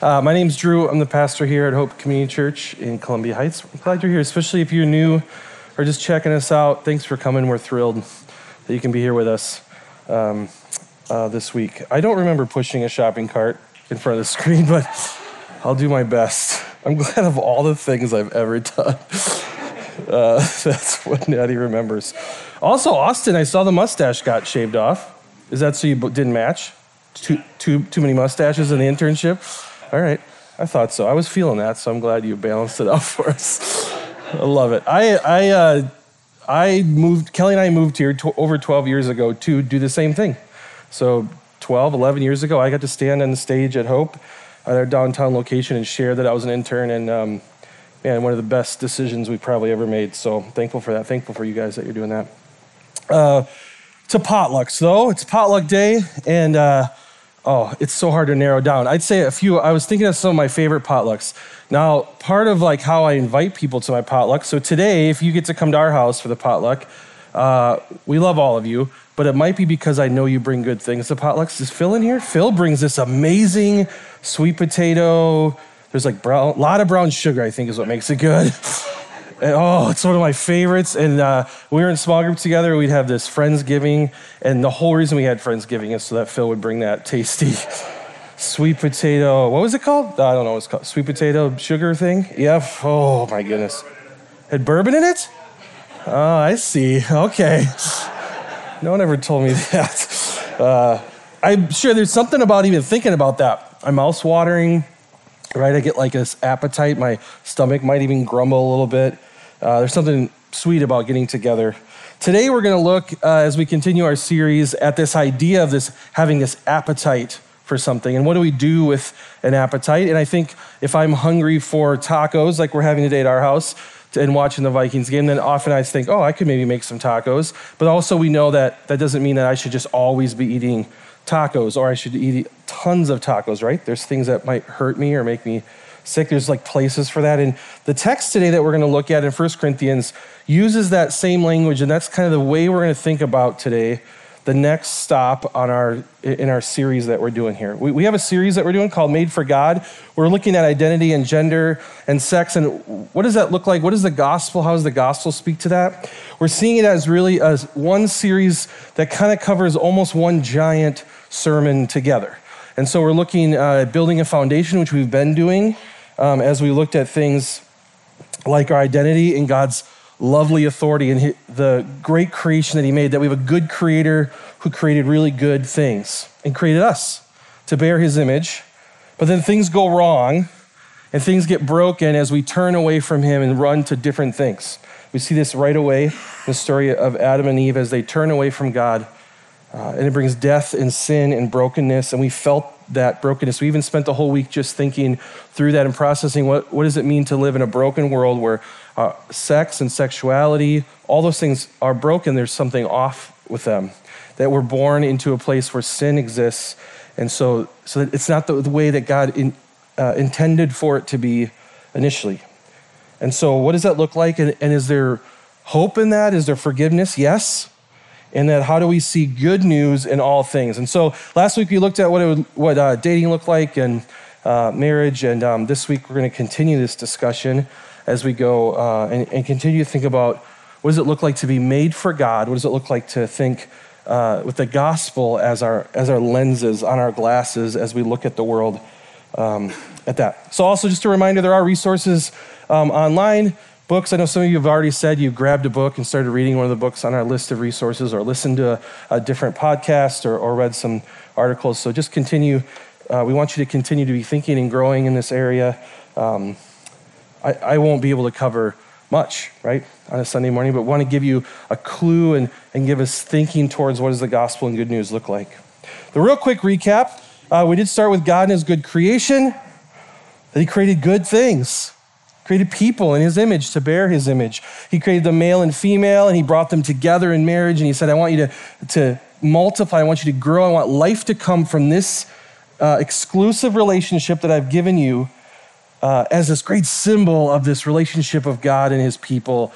Uh, my name's Drew. I'm the pastor here at Hope Community Church in Columbia Heights. I'm glad you're here, especially if you're new or just checking us out. Thanks for coming. We're thrilled that you can be here with us um, uh, this week. I don't remember pushing a shopping cart in front of the screen, but I'll do my best. I'm glad of all the things I've ever done. Uh, that's what Natty remembers. Also, Austin, I saw the mustache got shaved off. Is that so you didn't match? Too, too, too many mustaches in the internship? All right, I thought so. I was feeling that, so I'm glad you balanced it out for us. I love it. I, I, uh, I moved, Kelly and I moved here to, over 12 years ago to do the same thing. So 12, 11 years ago, I got to stand on the stage at Hope at our downtown location and share that I was an intern. And um, man, one of the best decisions we've probably ever made. So thankful for that. Thankful for you guys that you're doing that. Uh, to potlucks, though. It's potluck day, and uh, oh, it's so hard to narrow down. I'd say a few. I was thinking of some of my favorite potlucks. Now, part of like how I invite people to my potluck. So today, if you get to come to our house for the potluck, uh, we love all of you. But it might be because I know you bring good things to potlucks. Is Phil in here? Phil brings this amazing sweet potato. There's like brown, a lot of brown sugar. I think is what makes it good. And, oh, it's one of my favorites. And uh, we were in small group together. We'd have this Friendsgiving. And the whole reason we had Friendsgiving is so that Phil would bring that tasty sweet potato. What was it called? I don't know what it's called. Sweet potato sugar thing? Yep. Oh, my goodness. Had bourbon in it? Oh, I see. Okay. No one ever told me that. Uh, I'm sure there's something about even thinking about that. My mouth's watering, right? I get like this appetite. My stomach might even grumble a little bit. Uh, there's something sweet about getting together. Today, we're going to look, uh, as we continue our series, at this idea of this having this appetite for something. And what do we do with an appetite? And I think if I'm hungry for tacos, like we're having today at our house, and watching the Vikings game, then often I think, oh, I could maybe make some tacos. But also, we know that that doesn't mean that I should just always be eating tacos or I should eat tons of tacos, right? There's things that might hurt me or make me sick. There's like places for that. And the text today that we're going to look at in 1 Corinthians uses that same language, and that's kind of the way we're going to think about today the next stop on our in our series that we're doing here. We, we have a series that we're doing called Made for God. We're looking at identity and gender and sex and what does that look like? What is the gospel? How does the gospel speak to that? We're seeing it as really as one series that kind of covers almost one giant sermon together. And so we're looking uh, at building a foundation, which we've been doing um, as we looked at things like our identity in God's lovely authority and the great creation that He made, that we have a good creator who created really good things and created us to bear His image. But then things go wrong and things get broken as we turn away from Him and run to different things. We see this right away in the story of Adam and Eve as they turn away from God uh, and it brings death and sin and brokenness. And we felt that brokenness. We even spent the whole week just thinking through that and processing what, what does it mean to live in a broken world where uh, sex and sexuality, all those things are broken. There's something off with them. That we're born into a place where sin exists. And so, so it's not the, the way that God in, uh, intended for it to be initially. And so, what does that look like? And, and is there hope in that? Is there forgiveness? Yes and that how do we see good news in all things. And so last week we looked at what, would, what uh, dating looked like and uh, marriage, and um, this week we're going to continue this discussion as we go uh, and, and, continue to think about what does it look like to be made for God? What does it look like to think uh, with the gospel as our, as our lenses, on our glasses, as we look at the world um, at that. So also just a reminder, there are resources um, online books. I know some of you have already said you grabbed a book and started reading one of the books on our list of resources, or listened to a, a different podcast, or, or, read some articles. So just continue. Uh, we want you to continue to be thinking and growing in this area. Um, I, I, won't be able to cover much, right, on a Sunday morning, but want to give you a clue and, and give us thinking towards what does the gospel and good news look like. The real quick recap uh, we did start with God and His good creation, that He created good things created people in his image to bear his image. He created the male and female and he brought them together in marriage and he said, I want you to, to multiply, I want you to grow, I want life to come from this uh, exclusive relationship that I've given you uh, as this great symbol of this relationship of God and his people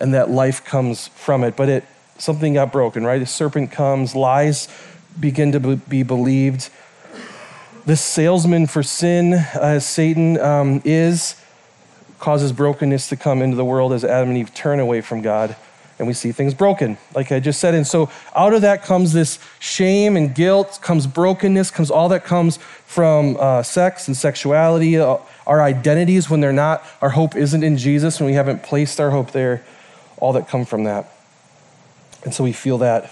and that life comes from it. But it something got broken, right? A serpent comes, lies begin to be believed. this salesman for sin, uh, Satan um, is, causes brokenness to come into the world as Adam and Eve turn away from God and we see things broken, like I just said. And so out of that comes this shame and guilt, comes brokenness, comes all that comes from uh, sex and sexuality, uh, our identities when they're not, our hope isn't in Jesus, when we haven't placed our hope there, all that come from that. And so we feel that.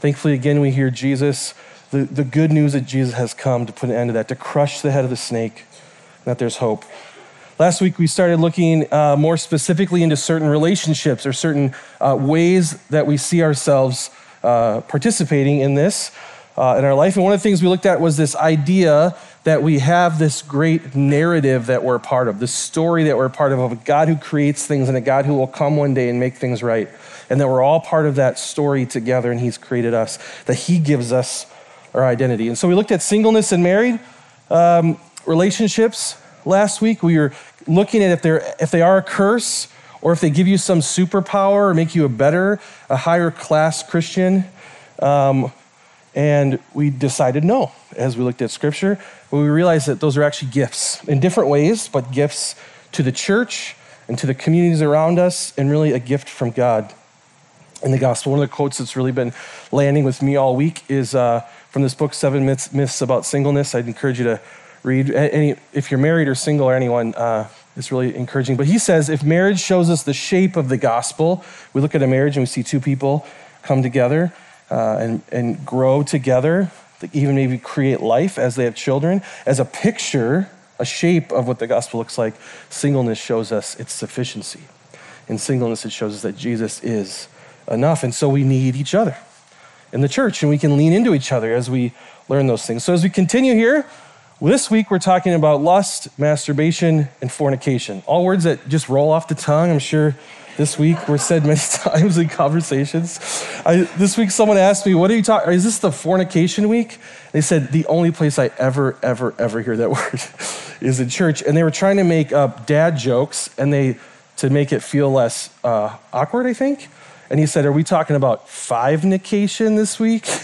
Thankfully, again, we hear Jesus, the, the good news that Jesus has come to put an end to that, to crush the head of the snake, that there's hope. Last week, we started looking uh, more specifically into certain relationships or certain uh, ways that we see ourselves uh, participating in this uh, in our life. And one of the things we looked at was this idea that we have this great narrative that we're part of, this story that we're part of, of a God who creates things and a God who will come one day and make things right. And that we're all part of that story together and He's created us, that He gives us our identity. And so we looked at singleness and married um, relationships last week. We were looking at if, they're, if they are a curse or if they give you some superpower or make you a better, a higher class Christian. Um, and we decided no as we looked at scripture. We realized that those are actually gifts in different ways, but gifts to the church and to the communities around us, and really a gift from God in the gospel. One of the quotes that's really been landing with me all week is uh, from this book, Seven Myths, Myths About Singleness. I'd encourage you to read. Any, if you're married or single or anyone, uh, it's really encouraging. But he says if marriage shows us the shape of the gospel, we look at a marriage and we see two people come together uh, and, and grow together, even maybe create life as they have children, as a picture, a shape of what the gospel looks like. Singleness shows us its sufficiency. In singleness, it shows us that Jesus is enough. And so we need each other in the church, and we can lean into each other as we learn those things. So as we continue here, this week, we're talking about lust, masturbation, and fornication. All words that just roll off the tongue. I'm sure this week were said many times in conversations. I, this week, someone asked me, What are you talking? Is this the fornication week? They said, The only place I ever, ever, ever hear that word is in church. And they were trying to make up dad jokes and they to make it feel less uh, awkward, I think. And he said, Are we talking about five nication this week?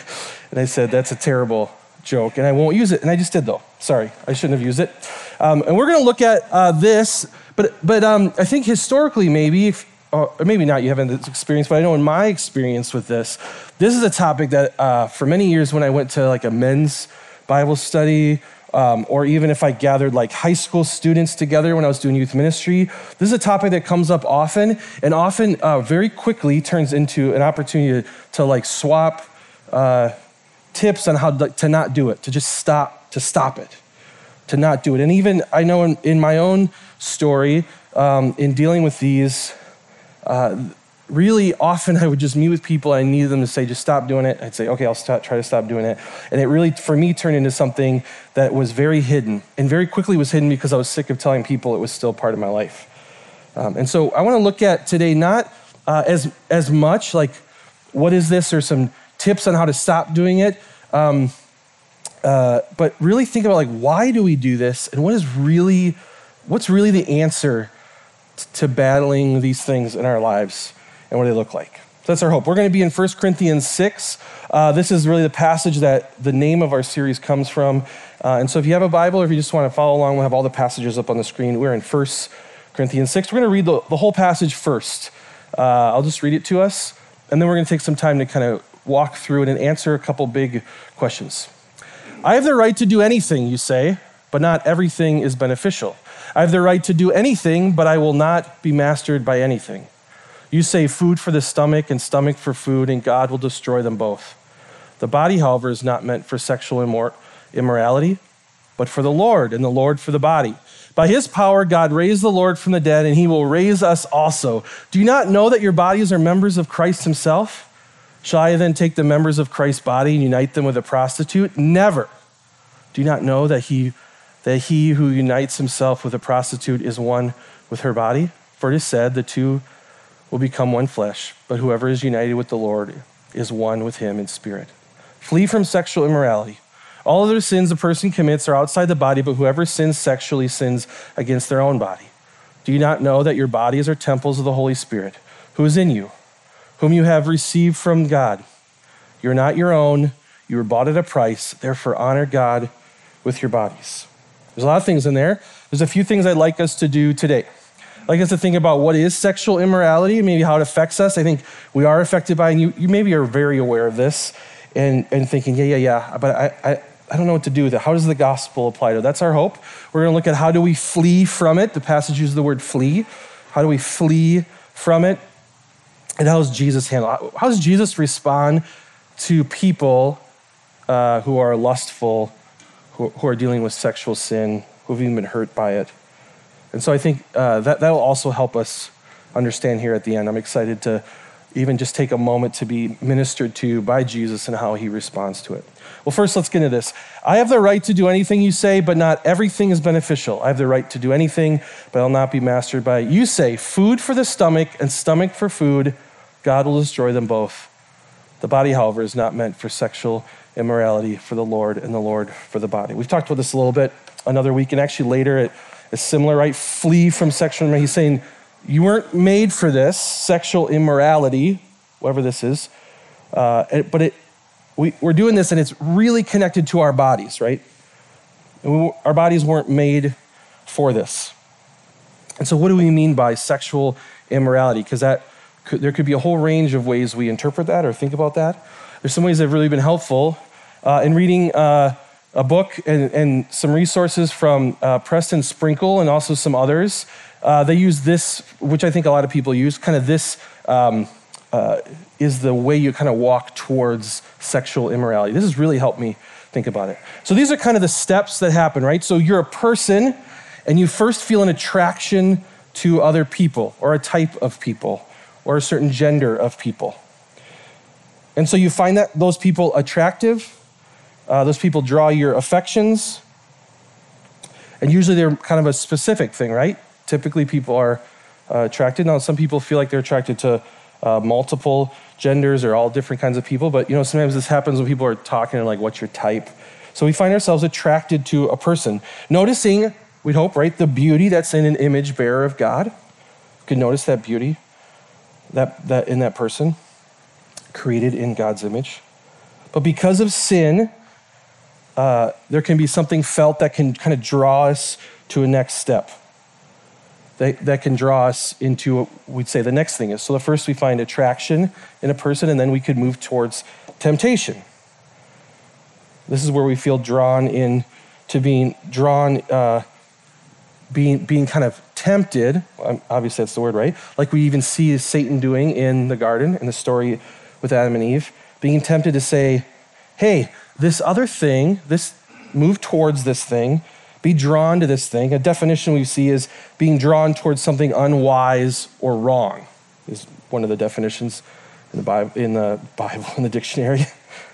And I said, That's a terrible joke, and I won't use it. And I just did, though. Sorry, I shouldn't have used it. Um, and we're going to look at uh, this, but, but um, I think historically, maybe, if, or maybe not, you haven't this experience, but I know in my experience with this, this is a topic that uh, for many years when I went to like a men's Bible study, um, or even if I gathered like high school students together when I was doing youth ministry, this is a topic that comes up often and often uh, very quickly turns into an opportunity to, to like swap uh, tips on how to not do it, to just stop, to stop it, to not do it. And even I know in, in my own story, um, in dealing with these, uh, really often I would just meet with people. I needed them to say, just stop doing it. I'd say, okay, I'll try to stop doing it. And it really, for me, turned into something that was very hidden and very quickly was hidden because I was sick of telling people it was still part of my life. Um, and so I want to look at today not uh, as, as much like, what is this, or some tips on how to stop doing it. Um, uh, but really think about like why do we do this? And what is really what's really the answer t- to battling these things in our lives and what they look like? So that's our hope. We're going to be in 1 corinthians 6 uh, this is really the passage that the name of our series comes from. Uh, and so if you have a bible or if you just want to follow along we'll have all the passages up on the screen. We're in 1 corinthians 6 we're going to read the, the whole passage first. Uh, i'll just read it to us and then we're going to take some time to kind of walk through it and answer a couple big questions. I have the right to do anything, you say, but not everything is beneficial. I have the right to do anything, but I will not be mastered by anything. You say food for the stomach and stomach for food, and God will destroy them both. The body, however, is not meant for sexual immor- immorality, but for the Lord, and the Lord for the body. By his power, God raised the Lord from the dead, and he will raise us also. Do you not know that your bodies are members of Christ himself? Shall I then take the members of Christ's body and unite them with a prostitute? Never. Do you not know that he, that he who unites himself with a prostitute is one with her body? For it is said, the two will become one flesh, but whoever is united with the Lord is one with him in spirit. Flee from sexual immorality. All other sins a person commits are outside the body, but whoever sins sexually sins against their own body. Do you not know that your bodies are temples of the Holy Spirit, who is in you? Whom you have received from God. You're not your own, you were bought at a price. Therefore, honor God with your bodies. There's a lot of things in there. There's a few things I'd like us to do today. I'd like us to think about what is sexual immorality, maybe how it affects us. I think we are affected by, and you, you maybe are very aware of this and, and thinking, yeah, yeah, yeah, but I, I, I don't know what to do with it. How does the gospel apply to it? That's our hope. We're going to look at how do we flee from it. The passage uses the word flee. How do we flee from it? And how does Jesus handle How does Jesus respond to people uh, who are lustful, who, who, are dealing with sexual sin, who have even been hurt by it? And so I think uh, that, that will also help us understand here at the end. I'm excited to even just take a moment to be ministered to by Jesus and how he responds to it. Well, first, let's get into this. I have the right to do anything you say, but not everything is beneficial. I have the right to do anything, but I'll not be mastered by it. You say, food for the stomach and stomach for food, God will destroy them both. The body, however, is not meant for sexual immorality for the Lord, and the Lord for the body. We've talked about this a little bit another week, and actually later it is similar, right? Flee from sexual immorality. He's saying, you weren't made for this, sexual immorality, whatever this is, uh, but it, we, are doing this and it's really connected to our bodies, right? We, our bodies weren't made for this. And so, what do we mean by sexual immorality? Because that could, there could be a whole range of ways we interpret that or think about that. There's some ways that have really been helpful uh, in reading uh, a book and, and, some resources from uh, Preston Sprinkle and also some others. Uh, they use this, which I think a lot of people use, kind of this. Um, uh, is the way you kind of walk towards sexual immorality. This has really helped me think about it. So these are kind of the steps that happen, right? So you're a person and you first feel an attraction to other people or a type of people or a certain gender of people. And so you find that those people attractive, uh, those people draw your affections, and usually they're kind of a specific thing, right? Typically, people are uh, attracted. Now, some people feel like they're attracted to uh, multiple genders or all different kinds of people. But you know, sometimes this happens when people are talking and like, "What's your type?" So we find ourselves attracted to a person, noticing, we'd hope, right, the beauty that's in an image bearer of God. You can notice that beauty, that that in that person, created in God's image. But because of sin, uh, there can be something felt that can kind of draw us to a next step that, that can draw us into what we'd say the next thing is. So, the first we find attraction in a person, and then we could move towards temptation. This is where we feel drawn in to being drawn, uh, being, being kind of tempted. Obviously, that's the word, right? Like we even see Satan doing in the garden in the story with Adam and Eve, being tempted to say, hey, this other thing, this move towards this thing, be drawn to this thing. A definition we see is being drawn towards something unwise or wrong, is one of the definitions in the Bible, in the, Bible, in the dictionary.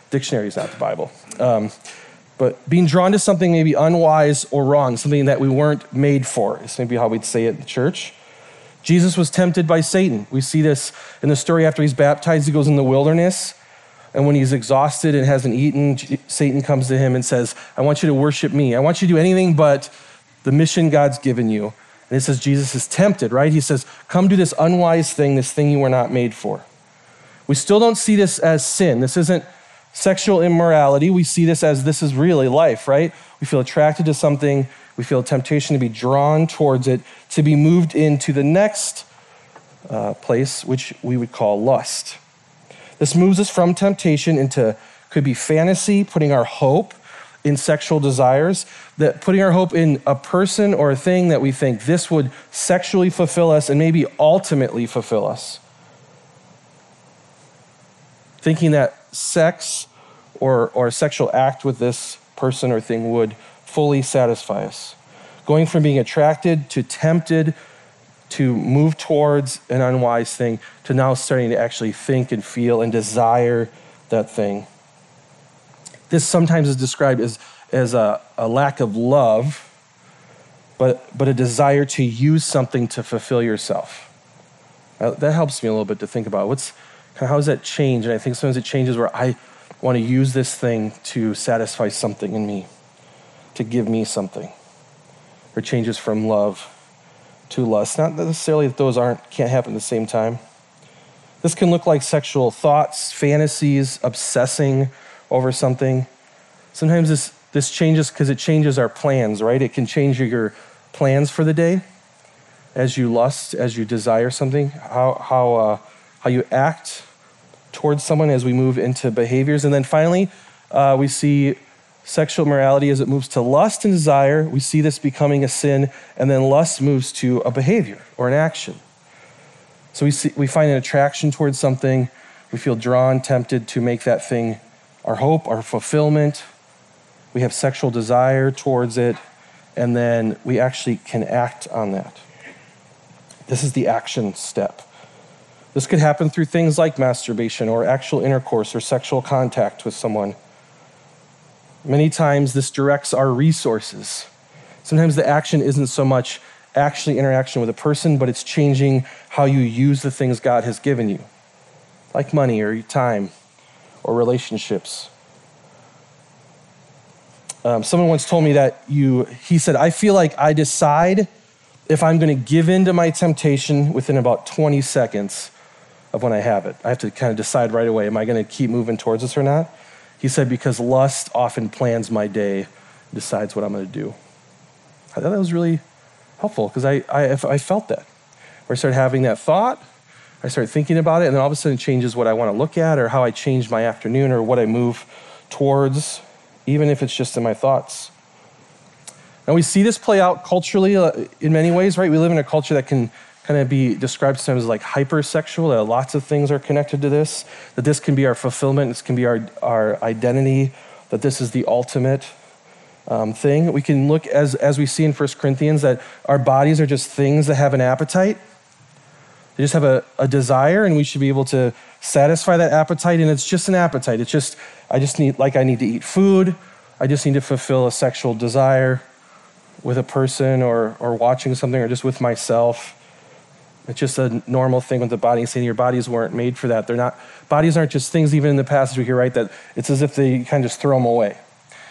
dictionary is not the Bible. Um, but being drawn to something maybe unwise or wrong, something that we weren't made for, is maybe how we'd say it in the church. Jesus was tempted by Satan. We see this in the story after he's baptized, he goes in the wilderness and when he's exhausted and hasn't eaten, Satan comes to him and says, I want you to worship me. I want you to do anything but the mission God's given you. And it says Jesus is tempted, right? He says, Come do this unwise thing, this thing you were not made for. We still don't see this as sin. This isn't sexual immorality. We see this as this is really life, right? We feel attracted to something, we feel a temptation to be drawn towards it, to be moved into the next uh, place, which we would call lust. This moves us from temptation into could be fantasy, putting our hope in sexual desires, that putting our hope in a person or a thing that we think this would sexually fulfill us and maybe ultimately fulfill us. Thinking that sex or, or sexual act with this person or thing would fully satisfy us. Going from being attracted to tempted to move towards an unwise thing to now starting to actually think and feel and desire that thing. This sometimes is described as, as a, a lack of love, but, but a desire to use something to fulfill yourself. That helps me a little bit to think about what's kind of how does that change? And I think sometimes it changes where I want to use this thing to satisfy something in me, to give me something. Or changes from love to lust. Not necessarily that those aren't can't happen at the same time. This can look like sexual thoughts, fantasies, obsessing over something. Sometimes this this changes because it changes our plans, right? It can change your plans for the day as you lust, as you desire something, how, how, uh, how you act towards someone as we move into behaviors. And then finally, uh, we see sexual morality as it moves to lust and desire. We see this becoming a sin, and then lust moves to a behavior or an action. So we, see, we find an attraction towards something. We feel drawn, tempted to make that thing our hope, our fulfillment. We have sexual desire towards it, and then we actually can act on that. This is the action step. This could happen through things like masturbation or actual intercourse or sexual contact with someone. Many times, this directs our resources. Sometimes the action isn't so much actually interaction with a person, but it's changing how you use the things God has given you, like money or time or relationships. Um, someone once told me that you, he said, I feel like I decide if I'm going to give in to my temptation within about 20 seconds of when I have it. I have to kind of decide right away, am I going to keep moving towards this or not? He said, because lust often plans my day, decides what I'm going to do. I thought that was really helpful because I, I, I felt that. Where I started having that thought, I started thinking about it, and then all of a sudden it changes what I want to look at or how I change my afternoon or what I move towards, even if it's just in my thoughts. And we see this play out culturally uh, in many ways, right? We live in a culture that can kind of be described sometimes as like hypersexual. That lots of things are connected to this. That this can be our fulfillment. This can be our our identity. That this is the ultimate um, thing. We can look as as we see in 1 Corinthians that our bodies are just things that have an appetite. They just have a, a desire, and we should be able to satisfy that appetite. And it's just an appetite. It's just I just need like I need to eat food. I just need to fulfill a sexual desire with a person or or watching something or just with myself. It's just a normal thing with the body, saying your bodies weren't made for that. They're not, bodies aren't just things, even in the passage we hear, right? That it's as if they kind of just throw them away.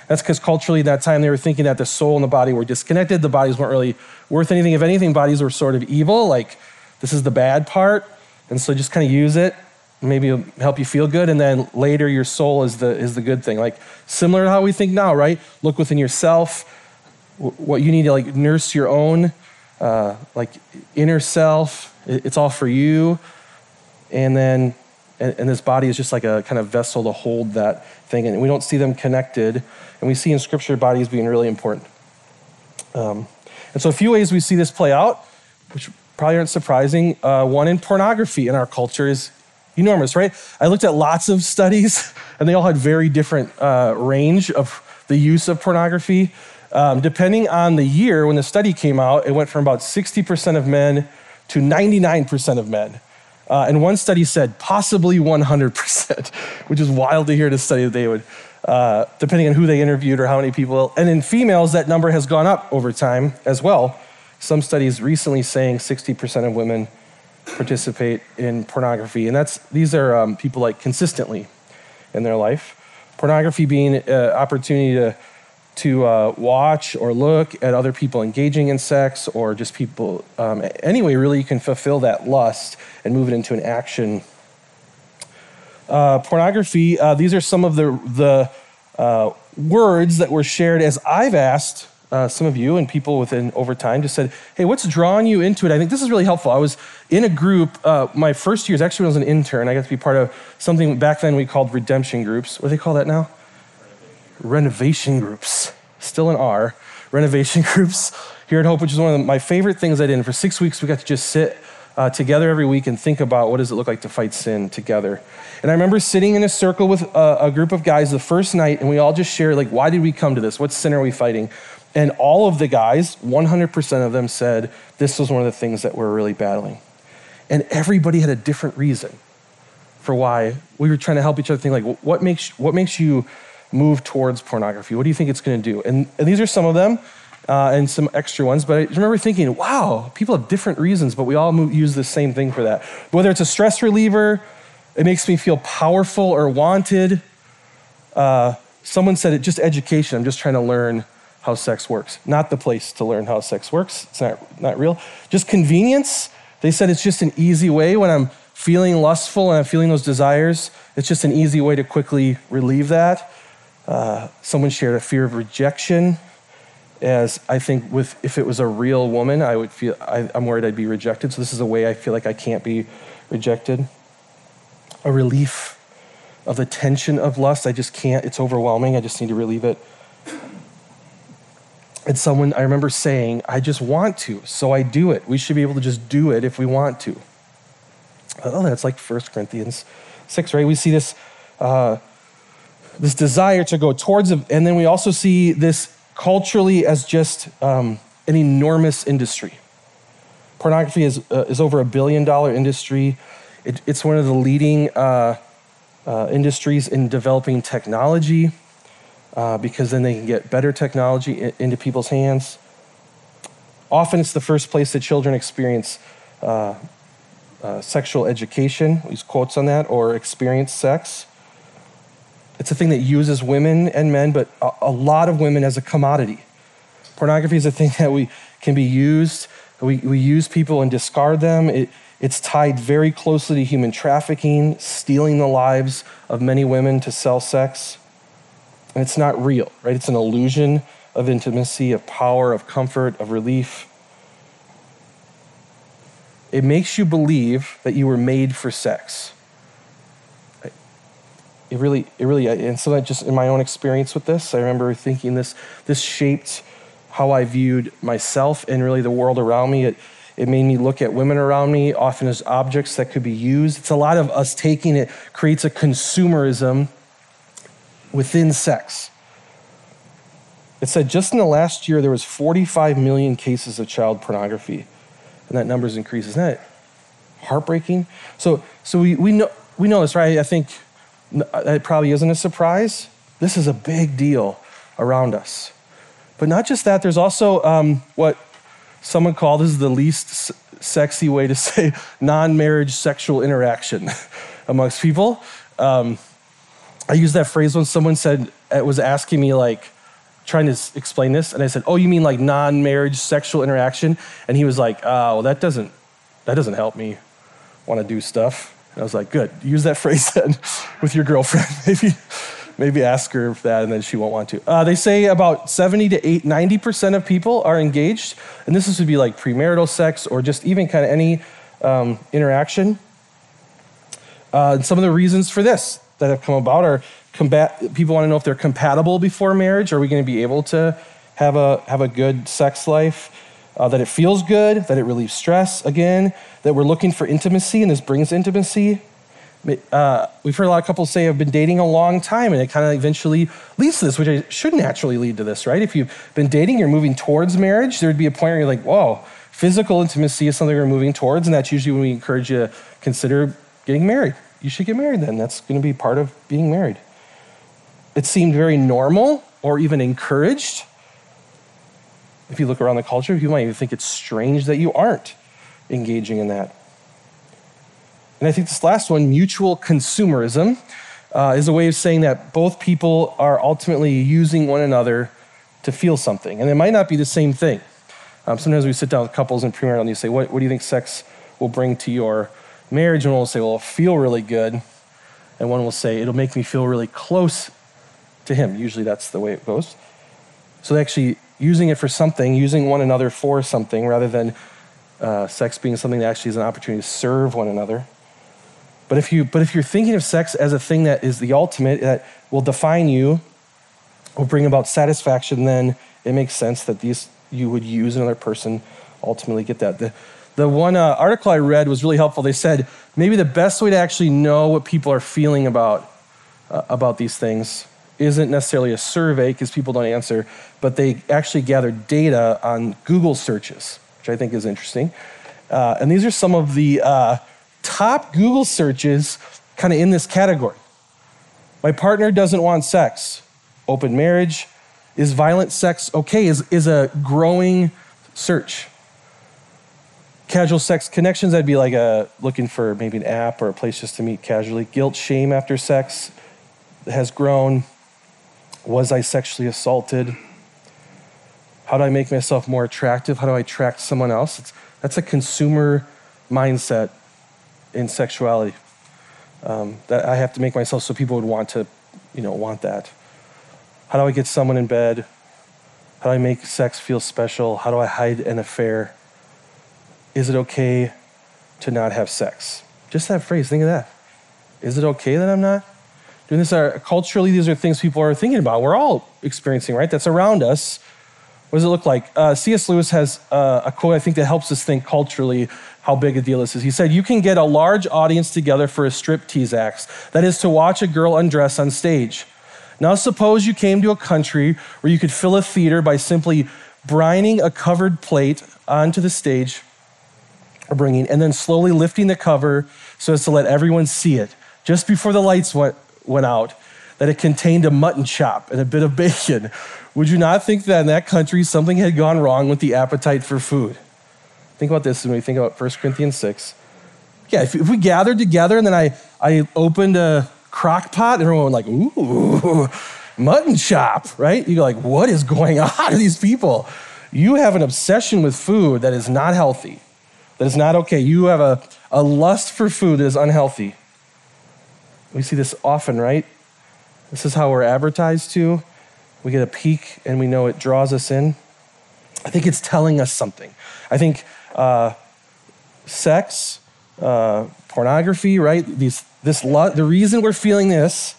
That's because culturally, that time they were thinking that the soul and the body were disconnected. The bodies weren't really worth anything. If anything, bodies were sort of evil, like this is the bad part. And so just kind of use it. Maybe it'll help you feel good. And then later, your soul is the, is the good thing. Like similar to how we think now, right? Look within yourself, what you need to like nurse your own uh, like inner self. It's all for you. And then, and, and, this body is just like a kind of vessel to hold that thing. And we don't see them connected. And we see in Scripture bodies being really important. Um, and so, a few ways we see this play out, which probably aren't surprising. Uh, one in pornography in our culture is enormous, right? I looked at lots of studies, and they all had very different uh, range of the use of pornography. Um, depending on the year, when the study came out, it went from about 60% of men to 99% of men. Uh, and one study said possibly 100%, which is wild to hear to study that they would, uh, depending on who they interviewed or how many people. And in females, that number has gone up over time as well. Some studies recently saying 60% of women participate in pornography. And that's, these are um, people like consistently in their life. Pornography being an uh, opportunity to to uh, watch or look at other people engaging in sex or just people, um, anyway, really, you can fulfill that lust and move it into an action. Uh, pornography, uh, these are some of the, the uh, words that were shared as I've asked uh, some of you and people within over time just said, hey, what's drawing you into it? I think this is really helpful. I was in a group, uh, my first years, actually, when I was an intern, I got to be part of something back then we called redemption groups. What do they call that now? Renovation groups, still an R, renovation groups here at Hope, which is one of my favorite things I did. And for six weeks, we got to just sit uh, together every week and think about what does it look like to fight sin together. And I remember sitting in a circle with a, a group of guys the first night, and we all just shared, like, why did we come to this? What sin are we fighting? And all of the guys, 100% of them said, this was one of the things that we're really battling. And everybody had a different reason for why we were trying to help each other think, like, what makes, what makes you move towards pornography? What do you think it's going to do? And, and, these are some of them uh, and some extra ones. But I remember thinking, wow, people have different reasons, but we all move, use the same thing for that. Whether it's a stress reliever, it makes me feel powerful or wanted. Uh, someone said it just education. I'm just trying to learn how sex works. Not the place to learn how sex works. It's not, not real. Just convenience. They said it's just an easy way when I'm feeling lustful and I'm feeling those desires. It's just an easy way to quickly relieve that Uh, someone shared a fear of rejection, as I think with if it was a real woman, I would feel I, I'm worried I'd be rejected. So this is a way I feel like I can't be rejected. A relief of the tension of lust. I just can't. It's overwhelming. I just need to relieve it. And someone I remember saying, I just want to, so I do it. We should be able to just do it if we want to. Oh, that's like 1 Corinthians 6, right? We see this, uh, this desire to go towards and then we also see this culturally as just um, an enormous industry. Pornography is, uh, is over a billion dollar industry. It, it's one of the leading uh, uh, industries in developing technology uh, because then they can get better technology into people's hands. Often it's the first place that children experience uh, uh, sexual education, these quotes on that, or experience sex. It's a thing that uses women and men, but a, a lot of women as a commodity. Pornography is a thing that we can be used. We, we use people and discard them. It, it's tied very closely to human trafficking, stealing the lives of many women to sell sex. And it's not real, right? It's an illusion of intimacy, of power, of comfort, of relief. It makes you believe that you were made for sex. It really, it really, uh, and so that just in my own experience with this, I remember thinking this, this shaped how I viewed myself and really the world around me. It, it made me look at women around me often as objects that could be used. It's a lot of us taking it, creates a consumerism within sex. It said just in the last year there was 45 million cases of child pornography, and that number's increased. Isn't that heartbreaking? So, so we, we, know, we know this, right? I think it probably isn't a surprise. This is a big deal around us. But not just that, there's also um, what someone called this is the least sexy way to say non-marriage sexual interaction amongst people. Um, I used that phrase when someone said it was asking me like trying to explain this, and I said, "Oh, you mean like non-marriage sexual interaction?" And he was like, "Oh, that doesn't that doesn't help me want to do stuff." And I was like, "Good, use that phrase then with your girlfriend, maybe." maybe ask her that and then she won't want to. Uh, they say about 70 to 8, 90% of people are engaged, and this would be like premarital sex or just even kind of any um, interaction. Uh, and some of the reasons for this that have come about are combat, people want to know if they're compatible before marriage. Are we going to be able to have a, have a good sex life? Uh, that it feels good, that it relieves stress, again, that we're looking for intimacy and this brings intimacy. Uh, we've heard a lot of couples say, I've been dating a long time, and it kind of eventually leads to this, which should naturally lead to this, right? If you've been dating, you're moving towards marriage, there'd be a point where you're like, whoa, physical intimacy is something we're moving towards, and that's usually when we encourage you to consider getting married. You should get married then. That's going to be part of being married. It seemed very normal or even encouraged. If you look around the culture, you might even think it's strange that you aren't engaging in that. And I think this last one, mutual consumerism, uh, is a way of saying that both people are ultimately using one another to feel something. And it might not be the same thing. Um, sometimes we sit down with couples in premarital and you say, what, what do you think sex will bring to your marriage? And one will say, Well, it'll feel really good. And one will say, It'll make me feel really close to him. Usually that's the way it goes. So they actually using it for something, using one another for something, rather than uh, sex being something that actually is an opportunity to serve one another. But if, you, but if you're thinking of sex as a thing that is the ultimate, that will define you, will bring about satisfaction, then it makes sense that these you would use another person ultimately get that. The, the one uh, article I read was really helpful. They said maybe the best way to actually know what people are feeling about, uh, about these things isn't necessarily a survey because people don't answer, but they actually gather data on Google searches, which I think is interesting. Uh, and these are some of the uh, top Google searches kind of in this category. My partner doesn't want sex. Open marriage. Is violent sex okay? Is, is a growing search. Casual sex connections, I'd be like a, looking for maybe an app or a place just to meet casually. Guilt, shame after sex has grown. Was I sexually assaulted? How do I make myself more attractive? How do I attract someone else? It's, that's a consumer mindset in sexuality. Um, that I have to make myself so people would want to, you know, want that. How do I get someone in bed? How do I make sex feel special? How do I hide an affair? Is it okay to not have sex? Just that phrase, think of that. Is it okay that I'm not doing this? Are, culturally, these are things people are thinking about. We're all experiencing, right? That's around us. What does it look like? Uh, C.S. Lewis has uh, a quote I think that helps us think culturally how big a deal this is. He said, You can get a large audience together for a striptease act, that is to watch a girl undress on stage. Now, suppose you came to a country where you could fill a theater by simply brining a covered plate onto the stage, or bringing, and then slowly lifting the cover so as to let everyone see it just before the lights went, went out that it contained a mutton chop and a bit of bacon would you not think that in that country something had gone wrong with the appetite for food? Think about this when we think about 1 Corinthians 6. Yeah, if, if we gathered together and then I, I opened a crock pot and everyone was like, ooh, mutton chop, right? You go like, what is going on to these people? You have an obsession with food that is not healthy, that is not okay. You have a, a lust for food that is unhealthy. We see this often, right? This is how we're advertised to. We get a peek and we know it draws us in. I think it's telling us something. I think uh, sex, uh, pornography, right? These, this lo- the reason we're feeling this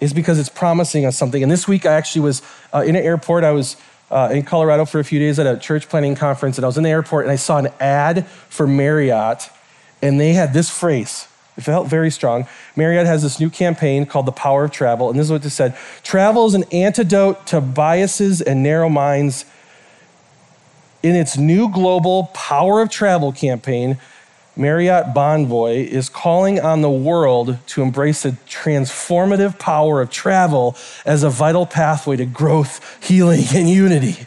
is because it's promising us something. And this week, I actually was uh, in an airport. I was uh, in Colorado for a few days at a church planning conference, and I was in the airport and I saw an ad for Marriott, and they had this phrase it felt very strong. Marriott has this new campaign called The Power of Travel, and this is what it said Travel is an antidote to biases and narrow minds. In its new global Power of Travel campaign, Marriott Bonvoy is calling on the world to embrace the transformative power of travel as a vital pathway to growth, healing, and unity.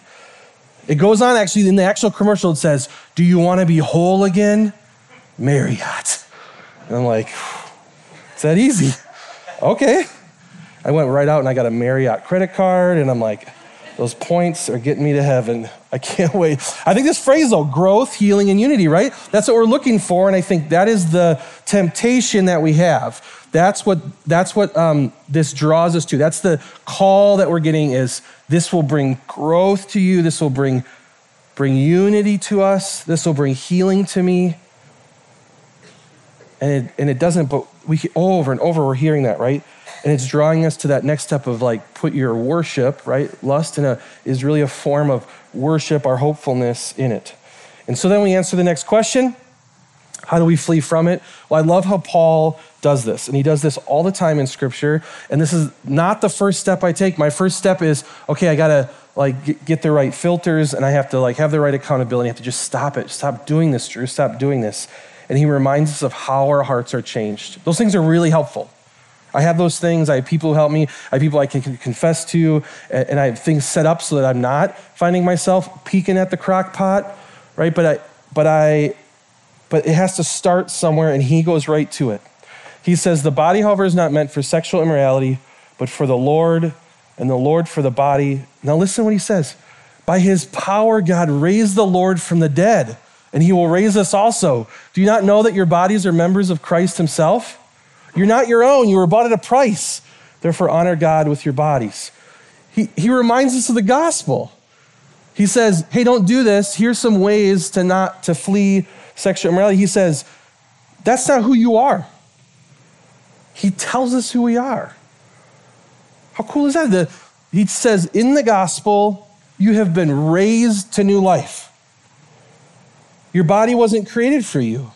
It goes on actually in the actual commercial, it says, Do you want to be whole again? Marriott. And I'm like, it's that easy? Okay. I went right out and I got a Marriott credit card, and I'm like, those points are getting me to heaven. I can't wait. I think this phrase, though, growth, healing, and unity, right? That's what we're looking for, and I think that is the temptation that we have. That's what that's what um, this draws us to. That's the call that we're getting. Is this will bring growth to you? This will bring bring unity to us. This will bring healing to me and it, and it doesn't, but we over and over we're hearing that, right? And it's drawing us to that next step of like put your worship, right? Lust in a, is really a form of worship, our hopefulness in it. And so then we answer the next question how do we flee from it? Well, I love how Paul does this, and he does this all the time in Scripture. And this is not the first step I take. My first step is okay, I gotta like get the right filters, and I have to like have the right accountability. I have to just stop it. Stop doing this, Drew. Stop doing this and he reminds us of how our hearts are changed. Those things are really helpful. I have those things. I have people who help me. I have people I can confess to, and I have things set up so that I'm not finding myself peeking at the crock pot, right? But I, but I, but it has to start somewhere, and he goes right to it. He says, The body, however, is not meant for sexual immorality, but for the Lord, and the Lord for the body. Now listen what he says. By his power, God raised the Lord from the dead and he will raise us also. Do you not know that your bodies are members of Christ himself? You're not your own, you were bought at a price. Therefore, honor God with your bodies. He, he reminds us of the gospel. He says, hey, don't do this. Here's some ways to not to flee sexual immorality. He says, that's not who you are. He tells us who we are. How cool is that? The, he says, in the gospel, you have been raised to new life. Your body wasn't created for you.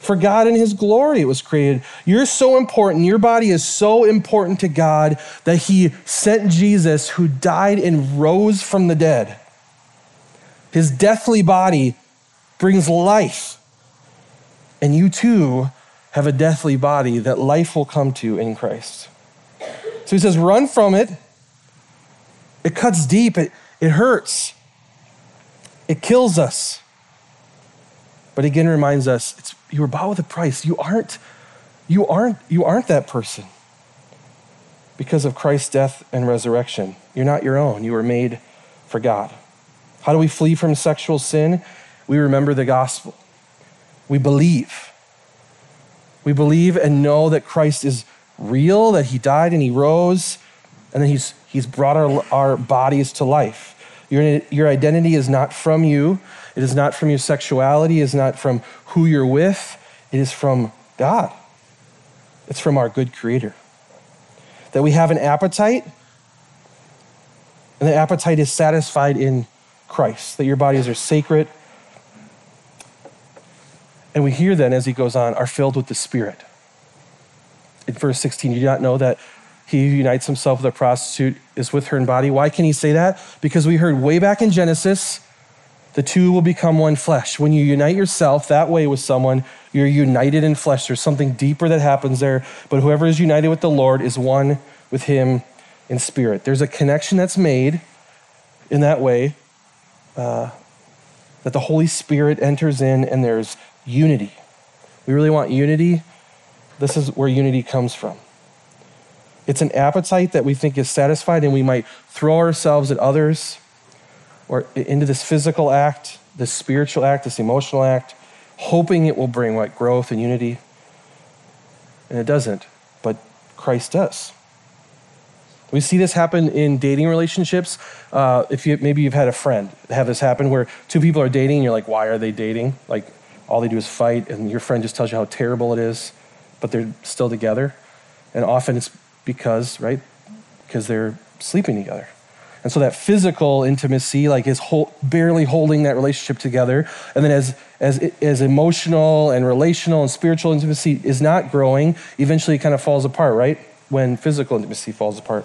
For God in His glory, it was created. You're so important. Your body is so important to God that He sent Jesus, who died and rose from the dead. His deathly body brings life. And you too have a deathly body that life will come to in Christ. So He says, run from it. It cuts deep, it, it hurts, it kills us. But again reminds us you were bought with a price. You aren't, you aren't, you aren't that person because of Christ's death and resurrection. You're not your own. You were made for God. How do we flee from sexual sin? We remember the gospel. We believe. We believe and know that Christ is real, that he died and he rose, and that he's, He's brought our, our bodies to life. Your, your identity is not from you, it is not from your sexuality, it is not from who you're with, it is from God. It's from our good Creator. That we have an appetite, and the appetite is satisfied in Christ, that your bodies are sacred. And we hear then, as he goes on, are filled with the Spirit. In verse 16, you do not know that he who unites himself with a prostitute is with her in body. Why can he say that? Because we heard way back in Genesis, the two will become one flesh. When you unite yourself that way with someone, you're united in flesh. There's something deeper that happens there. But whoever is united with the Lord is one with him in spirit. There's a connection that's made in that way uh, that the Holy Spirit enters in and there's unity. We really want unity. This is where unity comes from. It's an appetite that we think is satisfied, and we might throw ourselves at others or into this physical act, this spiritual act, this emotional act, hoping it will bring what growth and unity. And it doesn't, but Christ does. We see this happen in dating relationships. Uh, if you maybe you've had a friend have this happen where two people are dating and you're like, why are they dating? Like all they do is fight, and your friend just tells you how terrible it is, but they're still together. And often it's because, right? Because they're sleeping together. And so that physical intimacy, like is barely holding that relationship together. And then as, as, as emotional and relational and spiritual intimacy is not growing, eventually it kind of falls apart, right? When physical intimacy falls apart.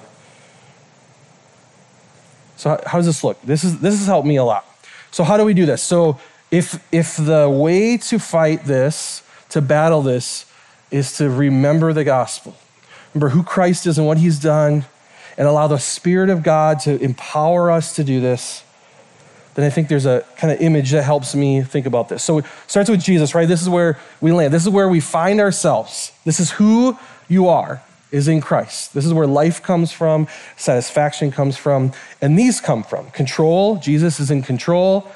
So how, how does this look? This, is, this has helped me a lot. So how do we do this? So if, if the way to fight this, to battle this, is to remember the gospel, remember who Christ is and what he's done, and allow the Spirit of God to empower us to do this, then I think there's a kind of image that helps me think about this. So it starts with Jesus, right? This is where we land. This is where we find ourselves. This is who you are, is in Christ. This is where life comes from, satisfaction comes from, and these come from. Control, Jesus is in control.